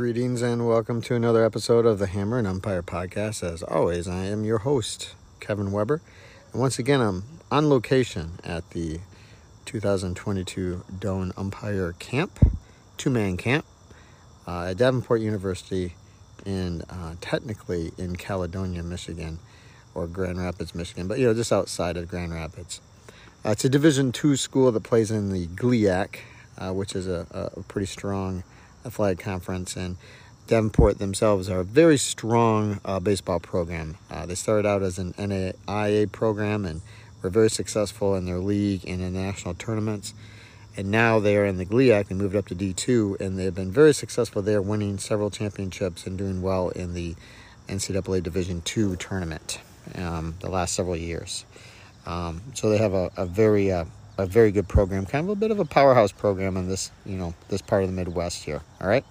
Greetings and welcome to another episode of the Hammer and Umpire podcast. As always, I am your host, Kevin Weber. And once again, I'm on location at the 2022 Doane Umpire Camp, two man camp uh, at Davenport University, and uh, technically in Caledonia, Michigan, or Grand Rapids, Michigan, but you know, just outside of Grand Rapids. Uh, it's a Division two school that plays in the GLIAC, uh, which is a, a pretty strong athletic conference, and Davenport themselves are a very strong uh, baseball program. Uh, they started out as an NAIA program and were very successful in their league and in national tournaments. And now they are in the GLIAC. They moved up to D2, and they've been very successful there, winning several championships and doing well in the NCAA Division two tournament um, the last several years. Um, so they have a, a very uh, a very good program, kind of a bit of a powerhouse program in this, you know, this part of the Midwest here. All right.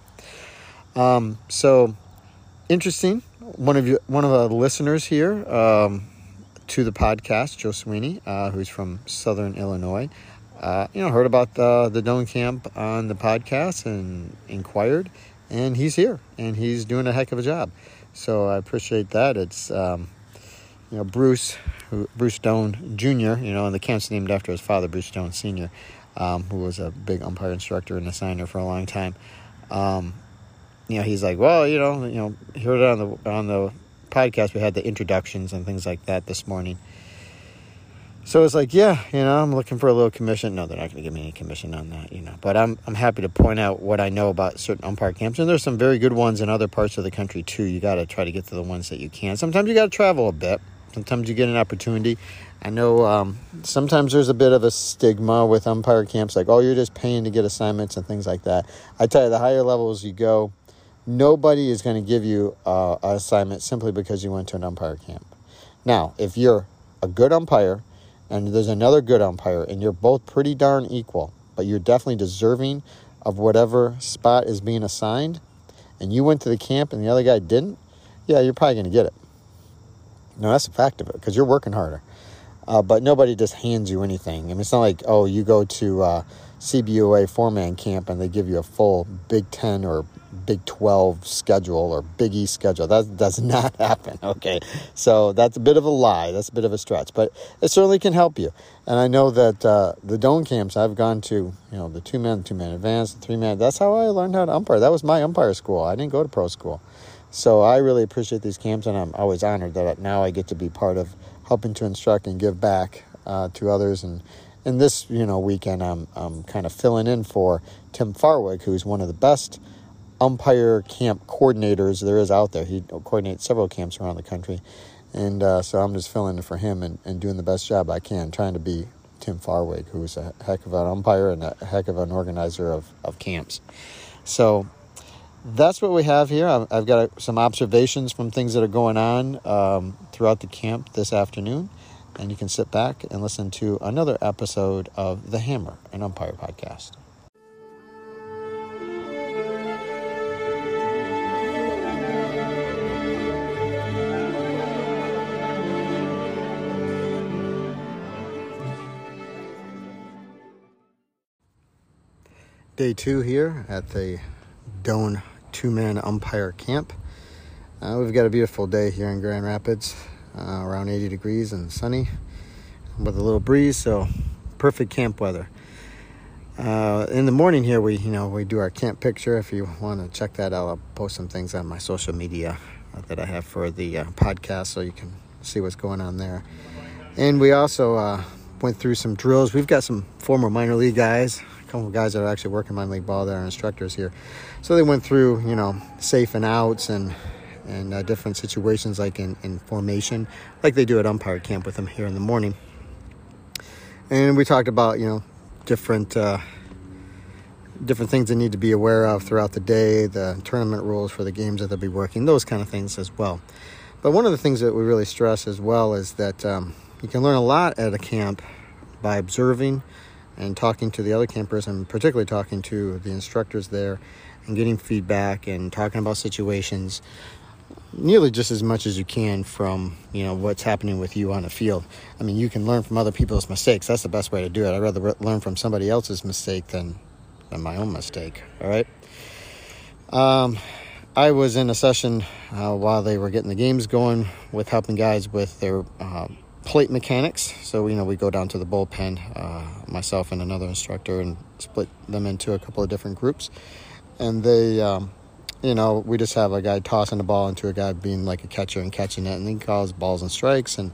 Um, so interesting. One of you, one of the listeners here um, to the podcast, Joe Sweeney, uh, who's from Southern Illinois, uh, you know, heard about the the Doane Camp on the podcast and inquired, and he's here and he's doing a heck of a job. So I appreciate that. It's um, you know Bruce Bruce Doane Jr. You know, and the camp's named after his father, Bruce Doane Sr., um, who was a big umpire instructor and assigner for a long time. Um, you know, he's like, well, you know, you know, heard on the on the podcast. We had the introductions and things like that this morning. So it's like, yeah, you know, I'm looking for a little commission. No, they're not going to give me any commission on that, you know. But I'm I'm happy to point out what I know about certain umpire camps, and there's some very good ones in other parts of the country too. You got to try to get to the ones that you can. Sometimes you got to travel a bit. Sometimes you get an opportunity. I know um, sometimes there's a bit of a stigma with umpire camps, like, oh, you're just paying to get assignments and things like that. I tell you, the higher levels you go, nobody is going to give you uh, an assignment simply because you went to an umpire camp. Now, if you're a good umpire and there's another good umpire and you're both pretty darn equal, but you're definitely deserving of whatever spot is being assigned, and you went to the camp and the other guy didn't, yeah, you're probably going to get it. No, that's a fact of it because you're working harder. Uh, but nobody just hands you anything. I mean, it's not like, oh, you go to uh, CBUA four man camp and they give you a full Big Ten or Big 12 schedule or Big E schedule. That does not happen. Okay. So that's a bit of a lie. That's a bit of a stretch, but it certainly can help you. And I know that uh, the Doane camps I've gone to, you know, the two man, two man advance, the three man, that's how I learned how to umpire. That was my umpire school. I didn't go to pro school. So I really appreciate these camps, and I'm always honored that now I get to be part of helping to instruct and give back uh, to others. And in this, you know, weekend, I'm, I'm kind of filling in for Tim Farwig, who's one of the best umpire camp coordinators there is out there. He coordinates several camps around the country. And uh, so I'm just filling in for him and, and doing the best job I can, trying to be Tim Farwig, who's a heck of an umpire and a heck of an organizer of, of camps. So that's what we have here. I've got some observations from things that are going on um, throughout the camp this afternoon. And you can sit back and listen to another episode of The Hammer, an umpire podcast. Day two here at the Doane two man umpire camp. Uh, we've got a beautiful day here in Grand Rapids, uh, around 80 degrees and sunny with a little breeze, so perfect camp weather. Uh, in the morning here, we you know we do our camp picture. If you want to check that out, I'll post some things on my social media uh, that I have for the uh, podcast, so you can see what's going on there. And we also uh, went through some drills. We've got some former minor league guys couple of guys that are actually working minor league ball that are instructors here. So they went through, you know, safe and outs and and uh, different situations like in, in formation, like they do at umpire camp with them here in the morning. And we talked about, you know, different uh, different things they need to be aware of throughout the day, the tournament rules for the games that they'll be working, those kind of things as well. But one of the things that we really stress as well is that um, you can learn a lot at a camp by observing and talking to the other campers and particularly talking to the instructors there and getting feedback and talking about situations nearly just as much as you can from you know what's happening with you on the field. I mean you can learn from other people's mistakes. That's the best way to do it. I'd rather re- learn from somebody else's mistake than than my own mistake all right? Um, I was in a session uh, while they were getting the games going with helping guys with their uh, plate mechanics. So, you know, we go down to the bullpen, uh, myself and another instructor, and split them into a couple of different groups. And they, um, you know, we just have a guy tossing the ball into a guy being like a catcher and catching it, and he calls balls and strikes. And,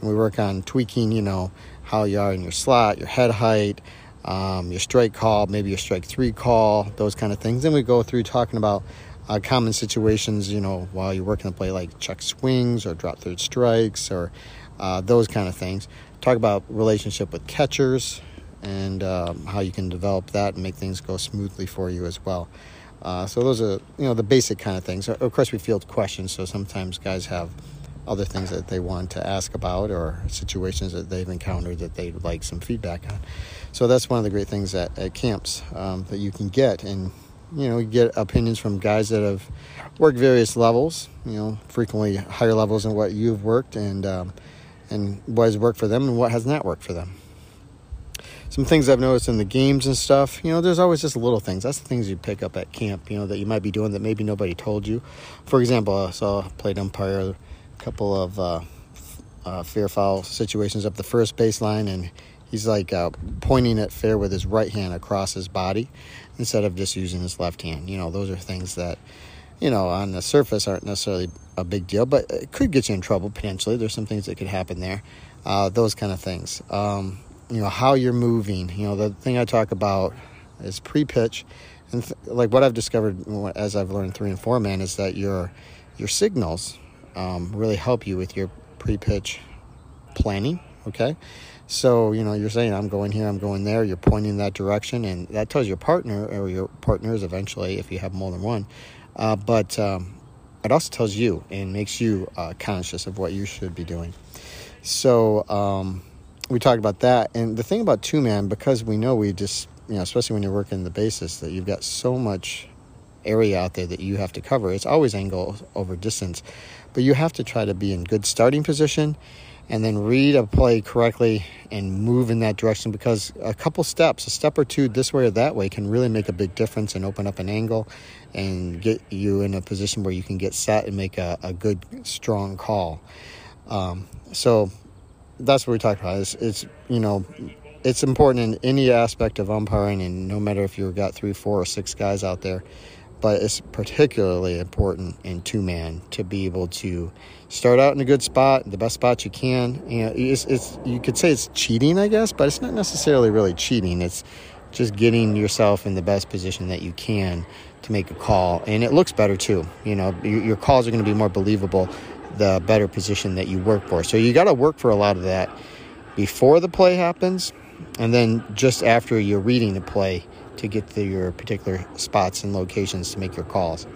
and we work on tweaking, you know, how you are in your slot, your head height, um, your strike call, maybe your strike three call, those kind of things. Then we go through talking about uh, common situations, you know, while you're working the play, like check swings or drop third strikes or uh, those kind of things. Talk about relationship with catchers and um, how you can develop that and make things go smoothly for you as well. Uh, so those are you know the basic kind of things. Of course, we field questions, so sometimes guys have other things that they want to ask about or situations that they've encountered that they'd like some feedback on. So that's one of the great things at, at camps um, that you can get and you know, get opinions from guys that have worked various levels, you know, frequently higher levels than what you've worked, and um, and what has worked for them and what has not worked for them. Some things I've noticed in the games and stuff, you know, there's always just little things. That's the things you pick up at camp, you know, that you might be doing that maybe nobody told you. For example, I saw played umpire a couple of uh, uh, fair foul situations up the first baseline, and he's like uh, pointing at fair with his right hand across his body instead of just using his left hand. You know, those are things that, you know, on the surface aren't necessarily a big deal, but it could get you in trouble potentially. There's some things that could happen there. Uh, those kind of things. Um, you know, how you're moving. You know, the thing I talk about is pre pitch. And th- like what I've discovered as I've learned three and four man is that your your signals um, really help you with your pre pitch planning. Okay. So, you know, you're saying, I'm going here, I'm going there, you're pointing that direction, and that tells your partner or your partners eventually if you have more than one. Uh, but um, it also tells you and makes you uh, conscious of what you should be doing. So, um, we talked about that. And the thing about two man, because we know we just, you know, especially when you're working the basis, that you've got so much area out there that you have to cover, it's always angle over distance. But you have to try to be in good starting position and then read a play correctly and move in that direction because a couple steps, a step or two this way or that way, can really make a big difference and open up an angle and get you in a position where you can get set and make a, a good, strong call. Um, so that's what we talked about. It's, it's, you know, it's important in any aspect of umpiring, and no matter if you've got three, four, or six guys out there, but it's particularly important in two man to be able to start out in a good spot, the best spot you can. You know, it's, it's you could say it's cheating, I guess, but it's not necessarily really cheating. It's just getting yourself in the best position that you can to make a call, and it looks better too. You know, your calls are going to be more believable the better position that you work for. So you got to work for a lot of that before the play happens, and then just after you're reading the play to get to your particular spots and locations to make your calls.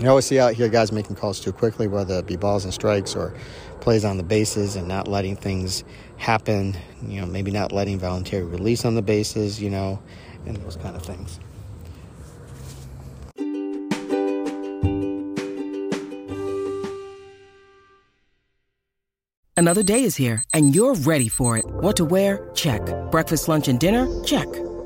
You always see out here guys making calls too quickly, whether it be balls and strikes or plays on the bases and not letting things happen, you know, maybe not letting voluntary release on the bases, you know, and those kind of things. Another day is here and you're ready for it. What to wear? Check. Breakfast, lunch, and dinner? Check.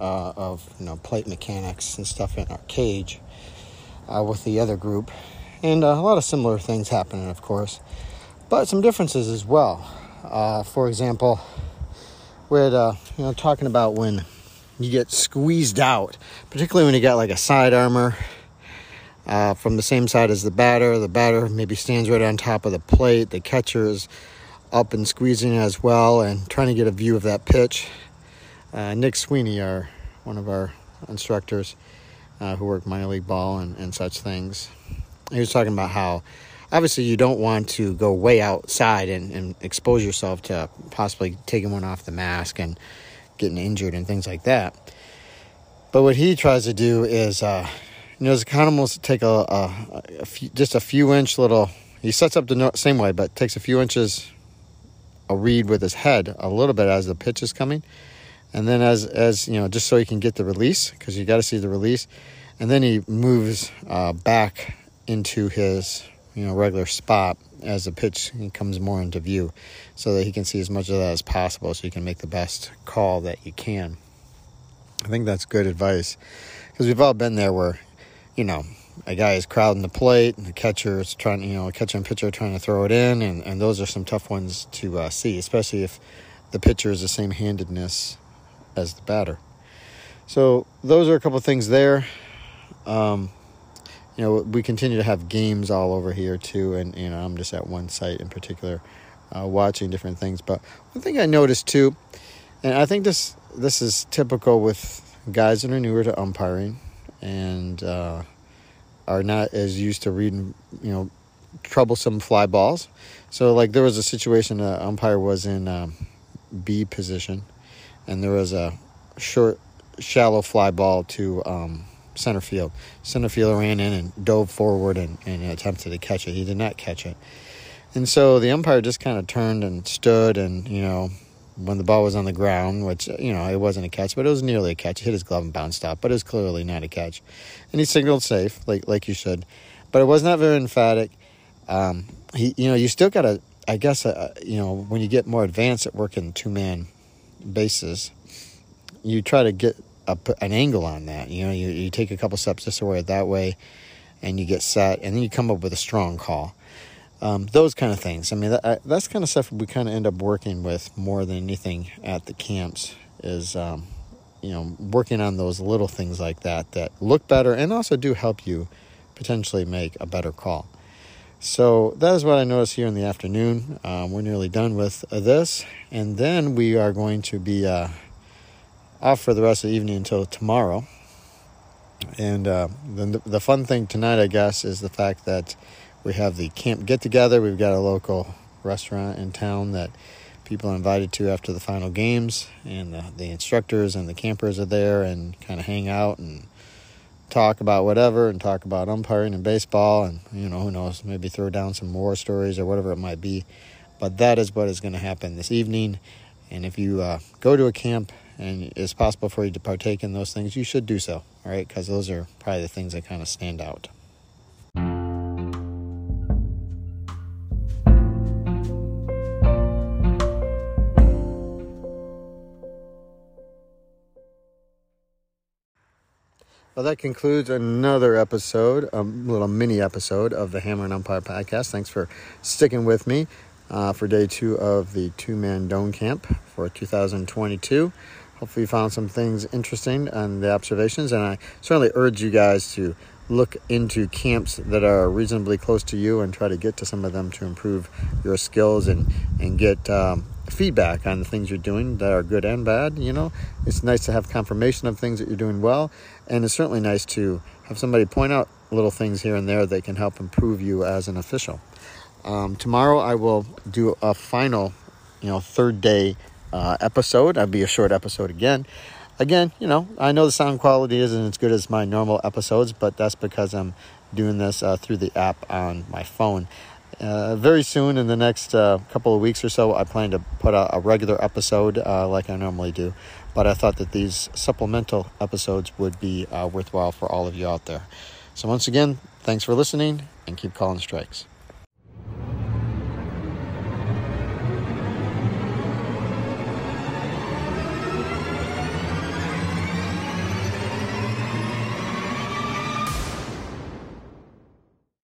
uh, of you know plate mechanics and stuff in our cage uh, with the other group and uh, a lot of similar things happening, of course, but some differences as well. Uh, for example, with uh, you know talking about when you get squeezed out, particularly when you got like a sidearmer uh, from the same side as the batter. The batter maybe stands right on top of the plate. The catcher is up and squeezing as well, and trying to get a view of that pitch. Uh, Nick Sweeney, our one of our instructors uh, who work minor league ball and, and such things, he was talking about how obviously you don't want to go way outside and, and expose yourself to possibly taking one off the mask and getting injured and things like that. But what he tries to do is, uh, you know, kind of almost take a, a, a few, just a few inch little. He sets up the no, same way, but takes a few inches a read with his head a little bit as the pitch is coming, and then as as you know, just so he can get the release because you got to see the release, and then he moves uh, back into his you know regular spot as the pitch comes more into view, so that he can see as much of that as possible, so you can make the best call that you can. I think that's good advice because we've all been there where you know, a guy is crowding the plate, and the catcher is trying, you know, a catcher and pitcher trying to throw it in, and, and those are some tough ones to uh, see, especially if the pitcher is the same handedness as the batter. So those are a couple things there. Um, you know, we continue to have games all over here too, and you know, I'm just at one site in particular, uh, watching different things. But one thing I noticed too, and I think this this is typical with guys that are newer to umpiring and uh, are not as used to reading, you know, troublesome fly balls. So, like, there was a situation, the umpire was in um, B position, and there was a short, shallow fly ball to um, center field. Center fielder ran in and dove forward and, and attempted to catch it. He did not catch it. And so the umpire just kind of turned and stood and, you know, when the ball was on the ground, which, you know, it wasn't a catch, but it was nearly a catch. He hit his glove and bounced out, but it was clearly not a catch. And he signaled safe, like like you should. But it was not very emphatic. Um, he, you know, you still got to, I guess, uh, you know, when you get more advanced at working two man bases, you try to get a, an angle on that. You know, you, you take a couple steps this way, that way, and you get set, and then you come up with a strong call um, those kind of things. I mean, that, that's kind of stuff we kind of end up working with more than anything at the camps is, um, you know, working on those little things like that that look better and also do help you potentially make a better call. So that is what I noticed here in the afternoon. Um, we're nearly done with this, and then we are going to be uh, off for the rest of the evening until tomorrow. And uh, the, the fun thing tonight, I guess, is the fact that we have the camp get together. We've got a local restaurant in town that people are invited to after the final games, and the, the instructors and the campers are there and kind of hang out and talk about whatever and talk about umpiring and baseball and you know who knows maybe throw down some war stories or whatever it might be. But that is what is going to happen this evening. And if you uh, go to a camp and it's possible for you to partake in those things you should do so all right? Because those are probably the things that kind of stand out Well, that concludes another episode, a little mini episode of the Hammer and Umpire podcast. Thanks for sticking with me uh, for day two of the two man Doane camp for 2022. Hopefully, you found some things interesting on the observations, and I certainly urge you guys to look into camps that are reasonably close to you and try to get to some of them to improve your skills and, and get um, feedback on the things you're doing that are good and bad. You know, it's nice to have confirmation of things that you're doing well, and it's certainly nice to have somebody point out little things here and there that can help improve you as an official. Um, tomorrow, I will do a final, you know, third day uh, episode. I'll be a short episode again. Again, you know, I know the sound quality isn't as good as my normal episodes, but that's because I'm doing this uh, through the app on my phone. Uh, very soon, in the next uh, couple of weeks or so, I plan to put out a regular episode uh, like I normally do. But I thought that these supplemental episodes would be uh, worthwhile for all of you out there. So, once again, thanks for listening and keep calling strikes.